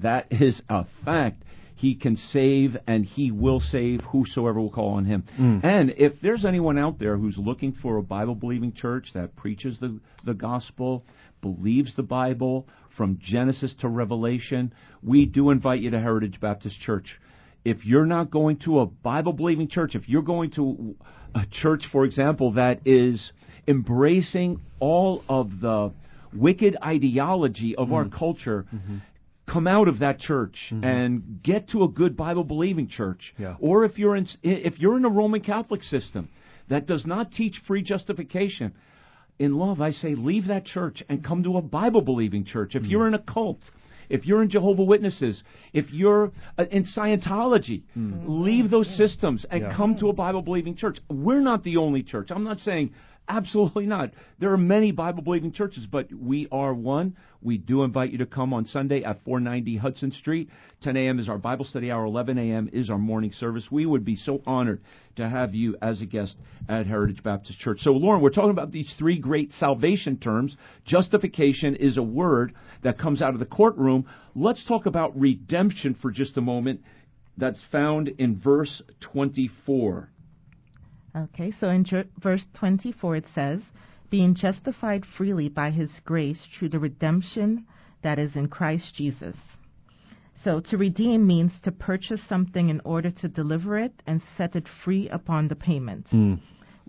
That is a fact. He can save and he will save whosoever will call on him. Mm. And if there's anyone out there who's looking for a Bible believing church that preaches the, the gospel, believes the Bible from Genesis to Revelation, we do invite you to Heritage Baptist Church. If you're not going to a Bible believing church, if you're going to a church, for example, that is embracing all of the wicked ideology of our mm. culture, mm-hmm. Come out of that church mm-hmm. and get to a good Bible believing church. Yeah. Or if you're in if you're in a Roman Catholic system that does not teach free justification, in love I say leave that church and come to a Bible believing church. If mm-hmm. you're in a cult, if you're in Jehovah Witnesses, if you're uh, in Scientology, mm. leave those mm. systems and Yeah. come to a Bible believing church. We're not the only church. I'm not saying absolutely not. There are many Bible believing churches, but we are one. We do invite you to come on Sunday at 490 Hudson Street. 10 a.m. is our Bible study hour. 11 a.m. is our morning service. We would be so honored to have you as a guest at Heritage Baptist Church. So, Lauren, we're talking about these three great salvation terms. Justification is a word that comes out of the courtroom. Let's talk about redemption for just a moment. That's found in verse 24. Okay, so in jer- verse 24 it says, being justified freely by his grace through the redemption that is in Christ Jesus. So to redeem means to purchase something in order to deliver it and set it free upon the payment. Hmm.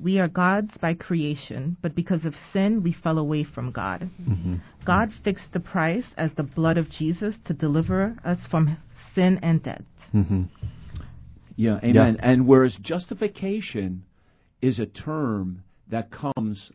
We are God's by creation, but because of sin, we fell away from God. Mm-hmm. God fixed the price as the blood of Jesus to deliver us from sin and death. Mm-hmm. Yeah, amen. And whereas justification is a term that comes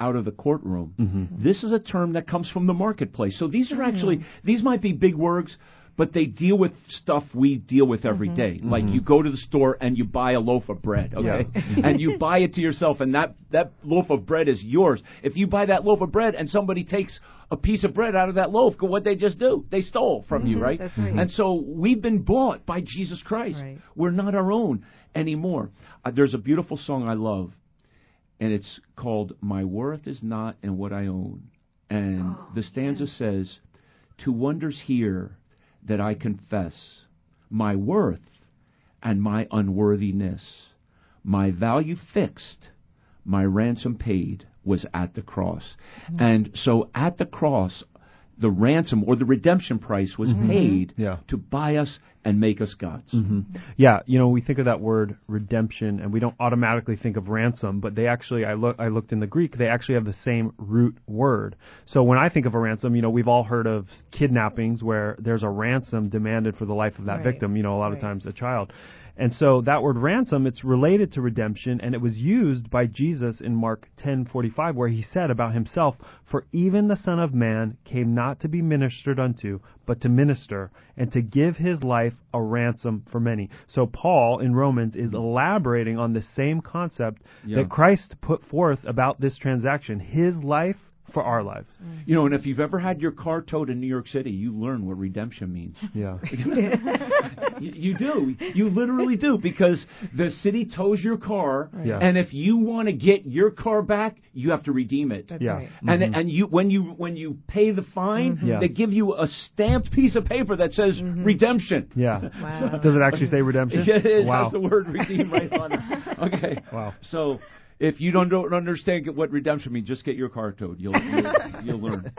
out of the courtroom, mm-hmm. this is a term that comes from the marketplace. So these are actually these might be big words, but they deal with stuff we deal with every mm-hmm. day. Mm-hmm. Like you go to the store and you buy a loaf of bread, okay? and you buy it to yourself and that that loaf of bread is yours. If you buy that loaf of bread and somebody takes a piece of bread out of that loaf, what they just do? They stole from you, right? that's right. And so we've been bought by Jesus Christ. Right. We're not our own anymore. Uh, there's a beautiful song I love, and it's called My Worth Is Not in What I Own. And the stanza says, Two wonders here that I confess my worth and my unworthiness, my value fixed, my ransom paid was at the cross. And so at the cross, the ransom or the redemption price was paid Yeah. to buy us and make us God's. Mm-hmm. Yeah, you know, we think of that word redemption and we don't automatically think of ransom, but they actually I look I looked in the Greek, they actually have the same root word. So when I think of a ransom, you know, we've all heard of kidnappings where there's a ransom demanded for the life of that Right. victim, you know, a lot of times a child. And so that word ransom, it's related to redemption, and it was used by Jesus in Mark 10:45, where he said about himself, "For even the Son of Man came not to be ministered unto, but to minister, and to give his life a ransom for many." So Paul in Romans is elaborating on the same concept Yeah. that Christ put forth about this transaction, his life for our lives. Mm-hmm. You know, and if you've ever had your car towed in New York City, you learn what redemption means. Yeah. you, you do. You literally do because the city tows your car, Yeah. and if you want to get your car back, you have to redeem it. That's Yeah. right. And mm-hmm. and you when you when you pay the fine, mm-hmm. Yeah. they give you a stamped piece of paper that says redemption. Yeah. Wow. Does it actually say redemption? Yeah, it wow. has the word redeem right on it. Okay. Wow. So, if you don't, don't understand what redemption means, just get your car towed. You'll you'll, you'll learn.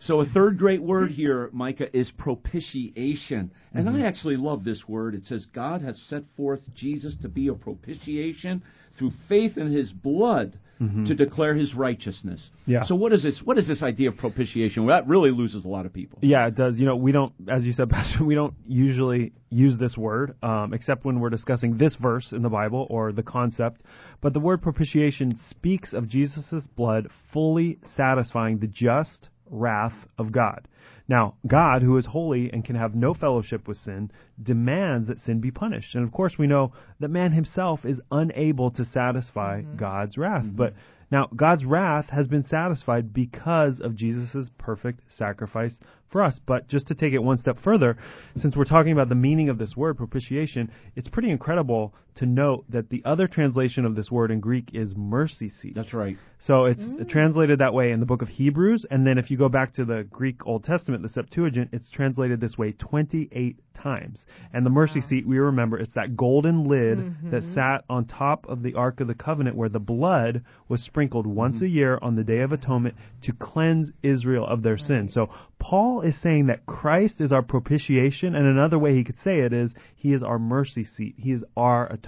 So a third great word here, Micah, is propitiation. And I mm-hmm. actually love this word. It says God has set forth Jesus to be a propitiation through faith in his blood to declare his righteousness. Yeah. So what is this what is this idea of propitiation? Well, that really loses a lot of people. Yeah, it does. You know, we don't, as you said, Pastor, we don't usually use this word, um, except when we're discussing this verse in the Bible or the concept. But the word propitiation speaks of Jesus' blood fully satisfying the just wrath of God. Now, God, who is holy and can have no fellowship with sin, demands that sin be punished. And of course, we know that man himself is unable to satisfy mm-hmm. God's wrath. Mm-hmm. But now, God's wrath has been satisfied because of Jesus' perfect sacrifice for us. But just to take it one step further, since we're talking about the meaning of this word, propitiation, it's pretty incredible to note that the other translation of this word in Greek is mercy seat. That's right. So it's translated that way in the book of Hebrews, and then if you go back to the Greek Old Testament, the Septuagint, it's translated this way 28 times. And the mercy seat, we remember, it's that golden lid that mm-hmm. sat on top of the Ark of the Covenant where the blood was sprinkled once mm-hmm. a year on the Day of Atonement to cleanse Israel of their sin. So Paul is saying that Christ is our propitiation, and another way he could say it is he is our mercy seat. He is our atonement.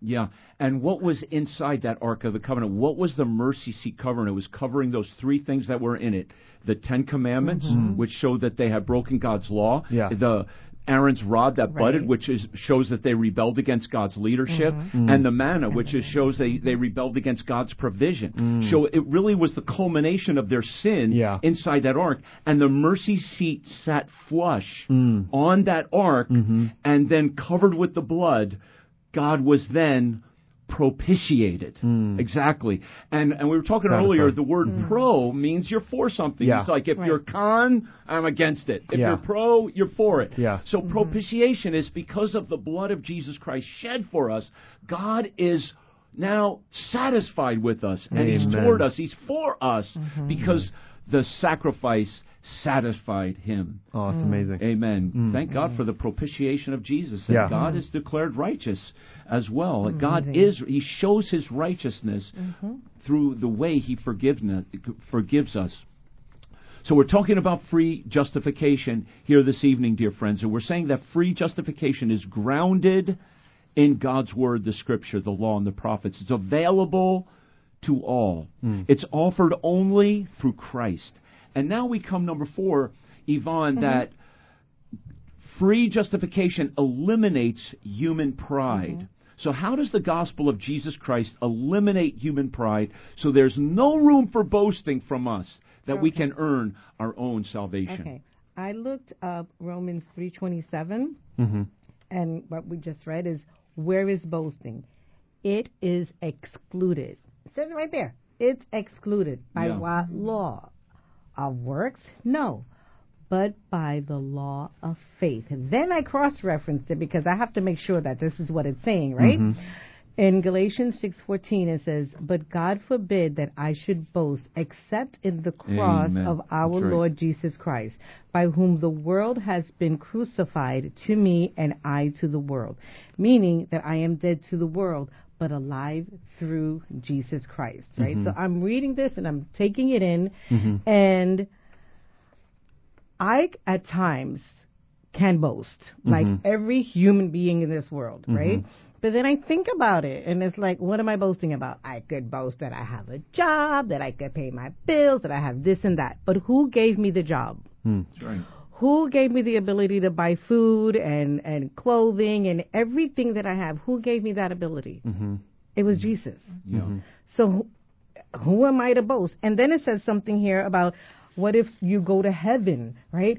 Yeah. And what was inside that Ark of the Covenant? What was the mercy seat covering? It was covering those three things that were in it. The Ten Commandments, mm-hmm. Mm-hmm. which showed that they had broken God's law. Yeah. The Aaron's rod that budded, which is, shows that they rebelled against God's leadership, mm-hmm. and the manna, which is, shows they, they rebelled against God's provision. Mm. So it really was the culmination of their sin Yeah. inside that ark, and the mercy seat sat flush mm. on that ark, and then covered with the blood. God was then propitiated. Exactly. And and we were talking Satisfied. earlier, the word hmm. pro means you're for something. Yeah. It's like if Right. you're con, I'm against it. If Yeah. you're pro, you're for it. Yeah. So mm-hmm. propitiation is because of the blood of Jesus Christ shed for us, God is now satisfied with us and he's toward us. He's for us mm-hmm. because the sacrifice satisfied him. Oh, it's amazing. Amen. Mm. Thank God mm. for the propitiation of Jesus. And Yeah. God mm. is declared righteous as well. God is he shows his righteousness mm-hmm. through the way he forgiveness, forgives us. So we're talking about free justification here this evening, dear friends, and we're saying that free justification is grounded in God's word, the scripture, the law, and the prophets. It's available to all. It's offered only through Christ. And now we come number four, Yvonne, mm-hmm. that free justification eliminates human pride. Mm-hmm. So, how does the gospel of Jesus Christ eliminate human pride so there's no room for boasting from us that we can earn our own salvation? Okay. I looked up Romans 3:27 mm-hmm. and what we just read is where is boasting? It is excluded. It says it right there. It's excluded by Yeah. what law? Of works? No. But by the law of faith. And then I cross referenced it because I have to make sure that this is what it's saying, right? Mm-hmm. In Galatians 6:14 it says, "But God forbid that I should boast except in the cross Amen. of our right. Lord Jesus Christ, by whom the world has been crucified to me and I to the world." Meaning that I am dead to the world but alive through Jesus Christ, right? So mm-hmm. I'm reading this and I'm taking it in mm-hmm. and I at times can boast, mm-hmm. like every human being in this world, right? But then I think about it, and it's like, what am I boasting about? I could boast that I have a job, that I could pay my bills, that I have this and that. But who gave me the job? Hmm. That's right. Who gave me the ability to buy food and, and clothing and everything that I have? Who gave me that ability? Mm-hmm. It was Jesus. Yeah. Mm-hmm. So who, who am I to boast? And then it says something here about what if you go to heaven, right?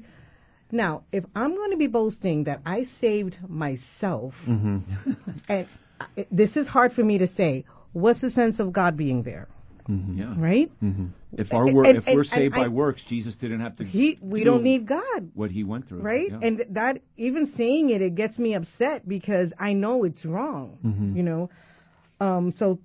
Now, if I'm going to be boasting that I saved myself, mm-hmm. and I- this is hard for me to say, what's the sense of God being there, Yeah. right? mhm If our And- wor- and- if we're and- saved and by I- works, Jesus didn't have to. He, we do don't need God, what he went through. right? Yeah. And that even saying it, it gets me upset because I know it's wrong. You know, um, so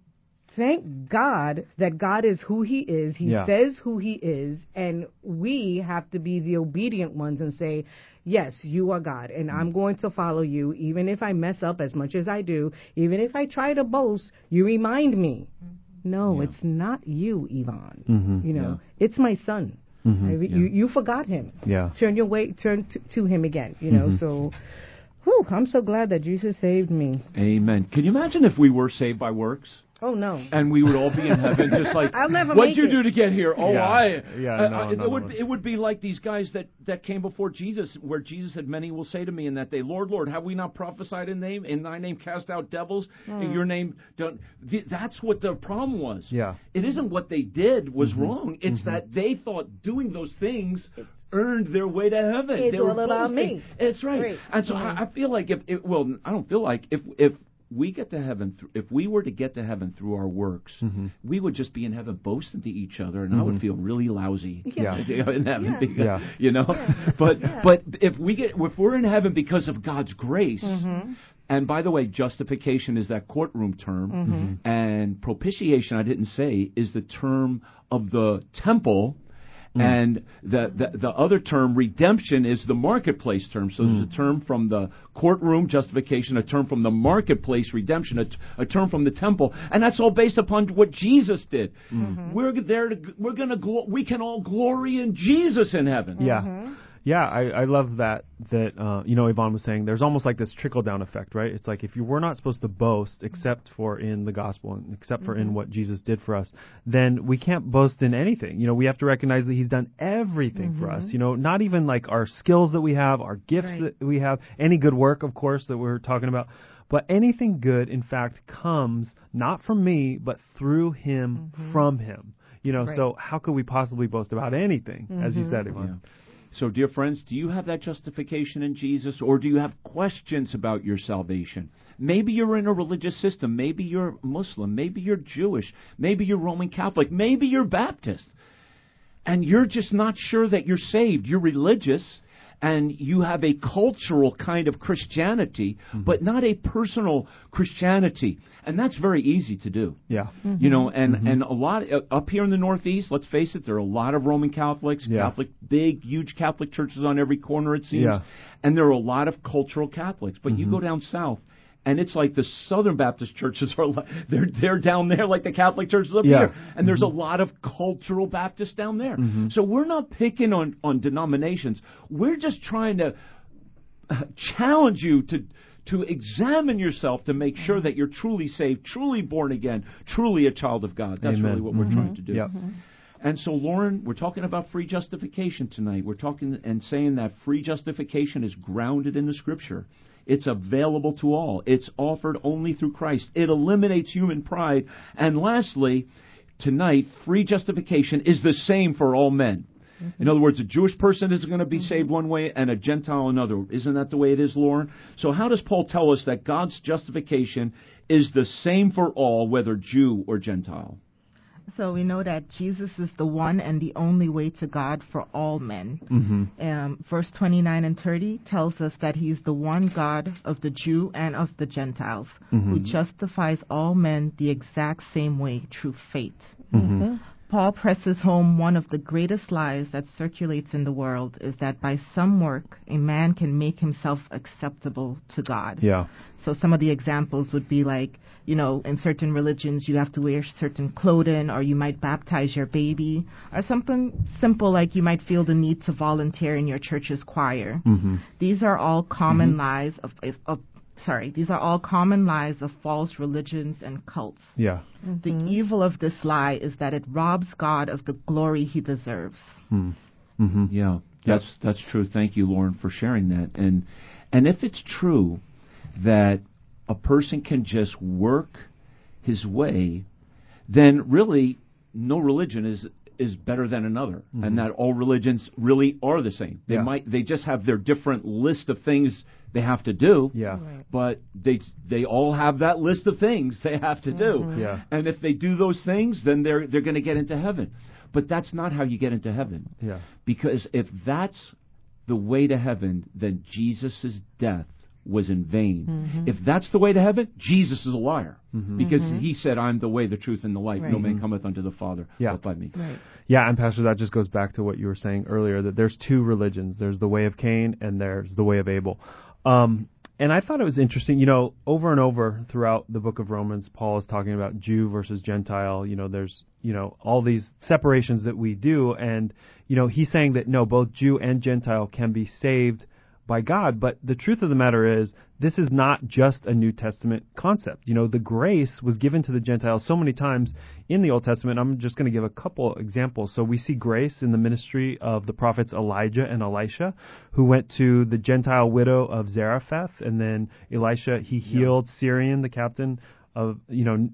thank God that God is who He is. He Yeah. says who He is, and we have to be the obedient ones and say, "Yes, you are God, and I'm going to follow you, even if I mess up as much as I do. Even if I try to boast, you remind me." No, Yeah. it's not you, Yvonne. Mhm. You know, it's my son. Mhm. I You you forgot him. Yeah. Turn your way, turn to, to him again. You know, Mhm. so. Whew, I'm so glad that Jesus saved me. Amen. Can you imagine if we were saved by works? Oh no. and we would all be in heaven, just like I'll never What'd make you it." do to get here? Oh, Yeah. I. Yeah, uh, no, uh, it none would of us. it would be like these guys that that came before Jesus, where Jesus said, "Many will say to me in that day, Lord, Lord, have we not prophesied in name in Thy name cast out devils in Your name?" Done. Th- That's what the problem was. Yeah. It isn't what they did was wrong. It's that they thought doing those things. Earned their way to heaven. It's they all about me. It's right. Right. And so I, I feel like if it, well, I don't feel like if if we get to heaven, th- if we were to get to heaven through our works, Mm-hmm. we would just be in heaven boasting to each other, and I would mm-hmm. feel really lousy. Yeah. in heaven, Yeah. because- Yeah. you know. But but if we get if we're in heaven because of God's grace. Mm-hmm. And by the way, justification is that courtroom term, mm-hmm. and propitiation I didn't say is the term of the temple, Hmm. and the, the the other term redemption is the marketplace term. So there's hmm. a term from the courtroom justification, a term from the marketplace redemption, a, t- a term from the temple, and that's all based upon what Jesus did. Hmm. We're there to we're gonna glo- we can all glory in Jesus in heaven. Yeah. Mm-hmm. Yeah, I, I love that that uh, you know Yvonne was saying there's almost like this trickle down effect, right? It's like if you were not supposed to boast except for in the gospel and except for in mm-hmm. what Jesus did for us, then we can't boast in anything. You know, we have to recognize that He's done everything for us. Mm-hmm. You know, not even like our skills that we have, our gifts Right. that we have, any good work, of course, that we're talking about. But anything good, in fact, comes not from me, but through Him, mm-hmm. from Him. You know, Right. so how could we possibly boast about anything, as you said, Yvonne? So, dear friends, do you have that justification in Jesus, or do you have questions about your salvation? Maybe you're in a religious system. Maybe you're Muslim. Maybe you're Jewish. Maybe you're Roman Catholic. Maybe you're Baptist. And you're just not sure that you're saved. You're religious, and you have a cultural kind of Christianity, mm-hmm. but not a personal Christianity. And that's very easy to do. Yeah. Mm-hmm. You know, and mm-hmm. and a lot uh, up here in the Northeast. Let's face it, there are a lot of Roman Catholics, Yeah. Catholic, big, huge Catholic churches on every corner. It seems, Yeah. and there are a lot of cultural Catholics. But you go down south, and it's like the Southern Baptist churches are like they're they're down there like the Catholic churches up Yeah. here, and there's a mm-hmm. lot of cultural Baptists down there. Mm-hmm. So we're not picking on on denominations. We're just trying to uh, challenge you to to examine yourself to make sure that you're truly saved, truly born again, truly a child of God. That's Amen. really what we're mm-hmm. trying to do. Yep. And so, Lauren, we're talking about free justification tonight. We're talking and saying that free justification is grounded in the Scripture. It's available to all. It's offered only through Christ. It eliminates human pride. And lastly, tonight, free justification is the same for all men. Mm-hmm. In other words, a Jewish person is going to be mm-hmm. saved one way and a Gentile another. Isn't that the way it is, Lauren? So how does Paul tell us that God's justification is the same for all, whether Jew or Gentile? So we know that Jesus is the one and the only way to God for all men. Mm-hmm. Um, verse 29 and 30 tells us that he's the one God of the Jew and of the Gentiles, who justifies all men the exact same way through faith. Paul presses home one of the greatest lies that circulates in the world is that by some work a man can make himself acceptable to God. Yeah. So some of the examples would be like, you know, in certain religions you have to wear certain clothing or you might baptize your baby or something simple like you might feel the need to volunteer in your church's choir. Mm-hmm. These are all common lies of, of, of sorry, these are all common lies of false religions and cults. Yeah. The evil of this lie is that it robs God of the glory he deserves. Mm-hmm. Yeah, that's that's true. Thank you, Lauren, for sharing that. And and if it's true that a person can just work his way, then really no religion is is better than another, and mm-hmm. that all religions really are the same. They Yeah. might they just have their different list of things they have to do. Yeah. But they they all have that list of things they have to do. Mm-hmm. Yeah. And if they do those things, then they're they're going to get into heaven. But that's not how you get into heaven. Yeah. Because if that's the way to heaven, then Jesus' death was in vain. Mm-hmm. If that's the way to heaven, Jesus is a liar. Mm-hmm. Because mm-hmm. he said, I'm the way, the truth, and the life. No man cometh unto the Father Yeah. but by me. Right. Yeah, and Pastor, that just goes back to what you were saying earlier that there's two religions. There's the way of Cain and there's the way of Abel. Um, and I thought it was interesting. You know, over and over throughout the book of Romans, Paul is talking about Jew versus Gentile. You know, there's you know all these separations that we do, and you know he's saying that no, both Jew and Gentile can be saved by God. But the truth of the matter is, this is not just a New Testament concept. You know, the grace was given to the Gentiles so many times in the Old Testament. I'm just going to give a couple examples. So we see grace in the ministry of the prophets Elijah and Elisha, who went to the Gentile widow of Zarephath, and then Elisha he healed Syrian, the captain of you know.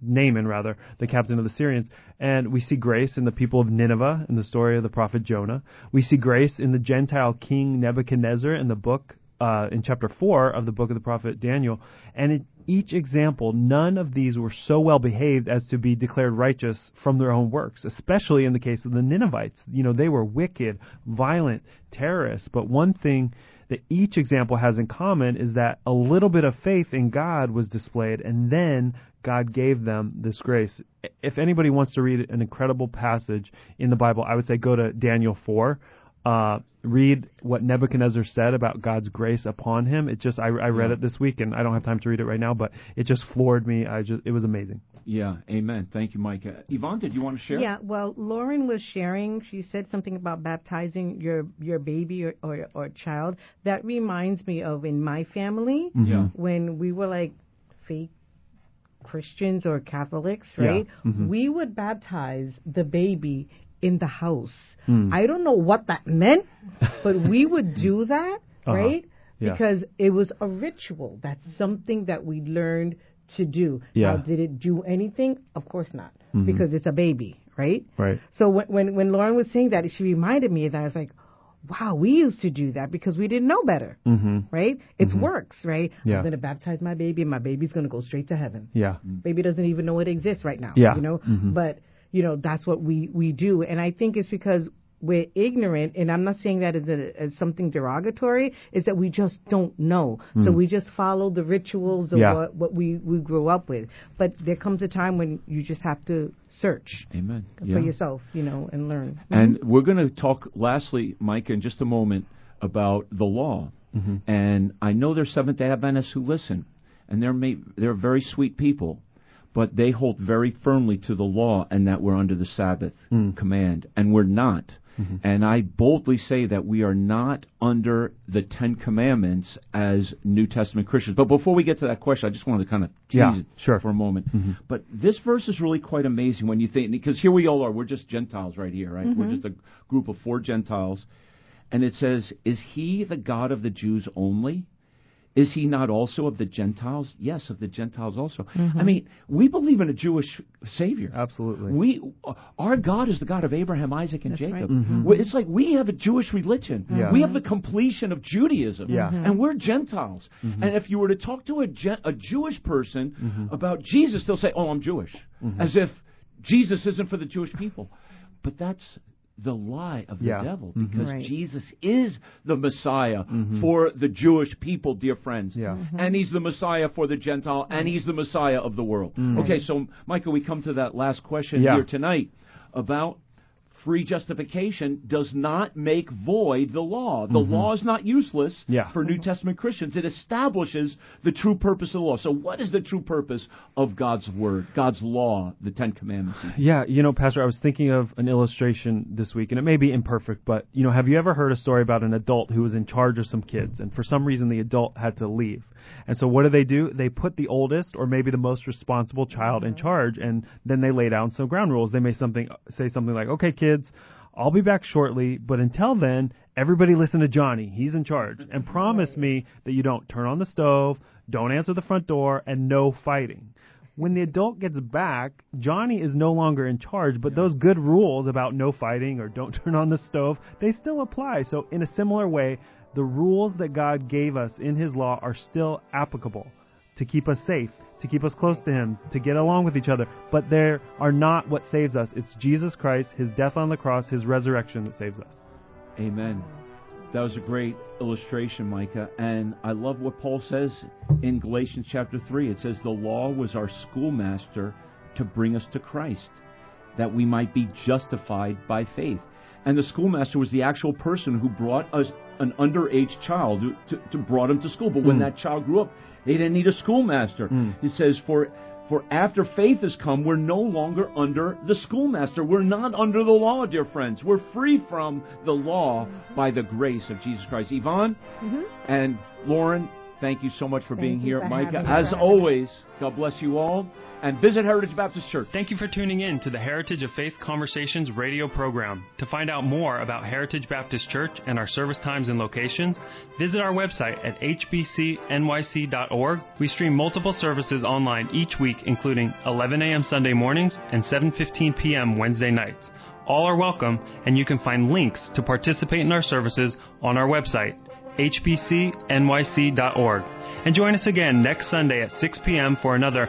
Naaman, rather, the captain of the Syrians. And we see grace in the people of Nineveh in the story of the prophet Jonah. We see grace in the Gentile king Nebuchadnezzar in the book, uh, in chapter 4 of the book of the prophet Daniel. And in each example, none of these were so well behaved as to be declared righteous from their own works, especially in the case of the Ninevites. You know, they were wicked, violent, terrorists. But one thing that each example has in common is that a little bit of faith in God was displayed, and then God gave them this grace. If anybody wants to read an incredible passage in the Bible, I would say go to Daniel 4. Uh, read what Nebuchadnezzar said about God's grace upon him. It just I, I read Yeah. it this week, and I don't have time to read it right now, but it just floored me. I just it was amazing. Yeah, amen. Thank you, Mike. Uh, Yvonne, did you want to share? Yeah, well, Lauren was sharing. She said something about baptizing your your baby or or, or child. That reminds me of in my family Yeah. when we were like fake Christians or Catholics, Yeah. right? Mhm. We would baptize the baby in the house. Hmm. I don't know what that meant, but we would do that, Uh-huh. right? Yeah. Because it was a ritual. That's something that we learned to do. Yeah. Now, did it do anything? Of course not, Mhm. because it's a baby, right? Right. So when, when when Lauren was saying that, she reminded me that I was like, wow, we used to do that because we didn't know better, Mm-hmm. right? It's Mhm. works, right? Yeah. I'm going to baptize my baby, and my baby's going to go straight to heaven. Yeah. Baby doesn't even know it exists right now. Yeah. You know, Mhm. but you know that's what we we do, and I think it's because we're ignorant, and I'm not saying that as, a, as something derogatory. Is that we just don't know, so Mm. we just follow the rituals of Yeah. what, what we we grew up with. But there comes a time when you just have to search Amen. for Yeah. yourself, you know, and learn. And we're going to talk lastly, Mike, in just a moment about the law. Mm-hmm. And I know there's Seventh Day Adventists who listen, and they're may, they're very sweet people, but they hold very firmly to the law and that we're under the Sabbath Mm. command, and we're not. Mm-hmm. And I boldly say that we are not under the Ten Commandments as New Testament Christians. But before we get to that question, I just wanted to kind of tease Yeah, it sure. for a moment. Mhm. But this verse is really quite amazing when you think, because here we all are. We're just Gentiles right here, right? We're just a group of four Gentiles. And it says, Is he the God of the Jews only? Is he not also of the Gentiles? Yes, of the Gentiles also. I mean, we believe in a Jewish Savior. Absolutely. We, our God is the God of Abraham, Isaac, and That's Jacob. right. Mhm. It's like we have a Jewish religion. Yeah. We have the completion of Judaism. Yeah. And we're Gentiles. Mhm. And if you were to talk to a, Gen- a Jewish person Mhm. about Jesus, they'll say, Oh, I'm Jewish. Mhm. As if Jesus isn't for the Jewish people. But that's the lie of the Yeah. devil Mhm. because Right. Jesus is the Messiah Mhm. for the Jewish people, dear friends. Yeah. And he's the Messiah for the Gentile, and he's the Messiah of the world. Mm. Okay, so Michael, we come to that last question Yeah. here tonight about free justification does not make void the law. The Mhm. law is not useless Yeah. for New Testament Christians. It establishes the true purpose of the law. So what is the true purpose of God's word, God's law, the 10 commandments? Yeah, you know, Pastor, I was thinking of an illustration this week, and it may be imperfect, but you know, have you ever heard a story about an adult who was in charge of some kids, and for some reason the adult had to leave? And so what do they do? They put the oldest or maybe the most responsible child in mm-hmm. charge, and then they lay down some ground rules. They may something say something like, "Okay, kids, I'll be back shortly, but until then, everybody listen to Johnny. He's in charge, and mm-hmm. promise me that you don't turn on the stove, don't answer the front door, and no fighting." when the adult gets back, Johnny is no longer in charge, but those good rules about no fighting or don't turn on the stove, they still apply. So, in a similar way, the rules that God gave us in His law are still applicable to keep us safe, to keep us close to Him, to get along with each other, but they are not what saves us. It's Jesus Christ, His death on the cross, His resurrection that saves us. Amen. That was a great illustration, Micah. And I love what Paul says in Galatians chapter 3. It says, The law was our schoolmaster to bring us to Christ, that we might be justified by faith. And the schoolmaster was the actual person who brought us an underage child to, to, to brought him to school. But when Mm. that child grew up, they didn't need a schoolmaster. Mm. He says, for for after faith has come, we're no longer under the schoolmaster. We're not under the law, dear friends. We're free from the law by the grace of Jesus Christ. Yvonne and Lauren, thank you so much for Thank being here. for Micah, having me. as always, God bless you all. And visit Heritage Baptist Church. Thank you for tuning in to the Heritage of Faith Conversations radio program. To find out more about Heritage Baptist Church and our service times and locations, visit our website at hbcnyc.org. We stream multiple services online each week, including 11 a.m. Sunday mornings and 7:15 p.m. Wednesday nights. All are welcome, and you can find links to participate in our services on our website, hbcnyc.org. And join us again next Sunday at 6 p.m. for another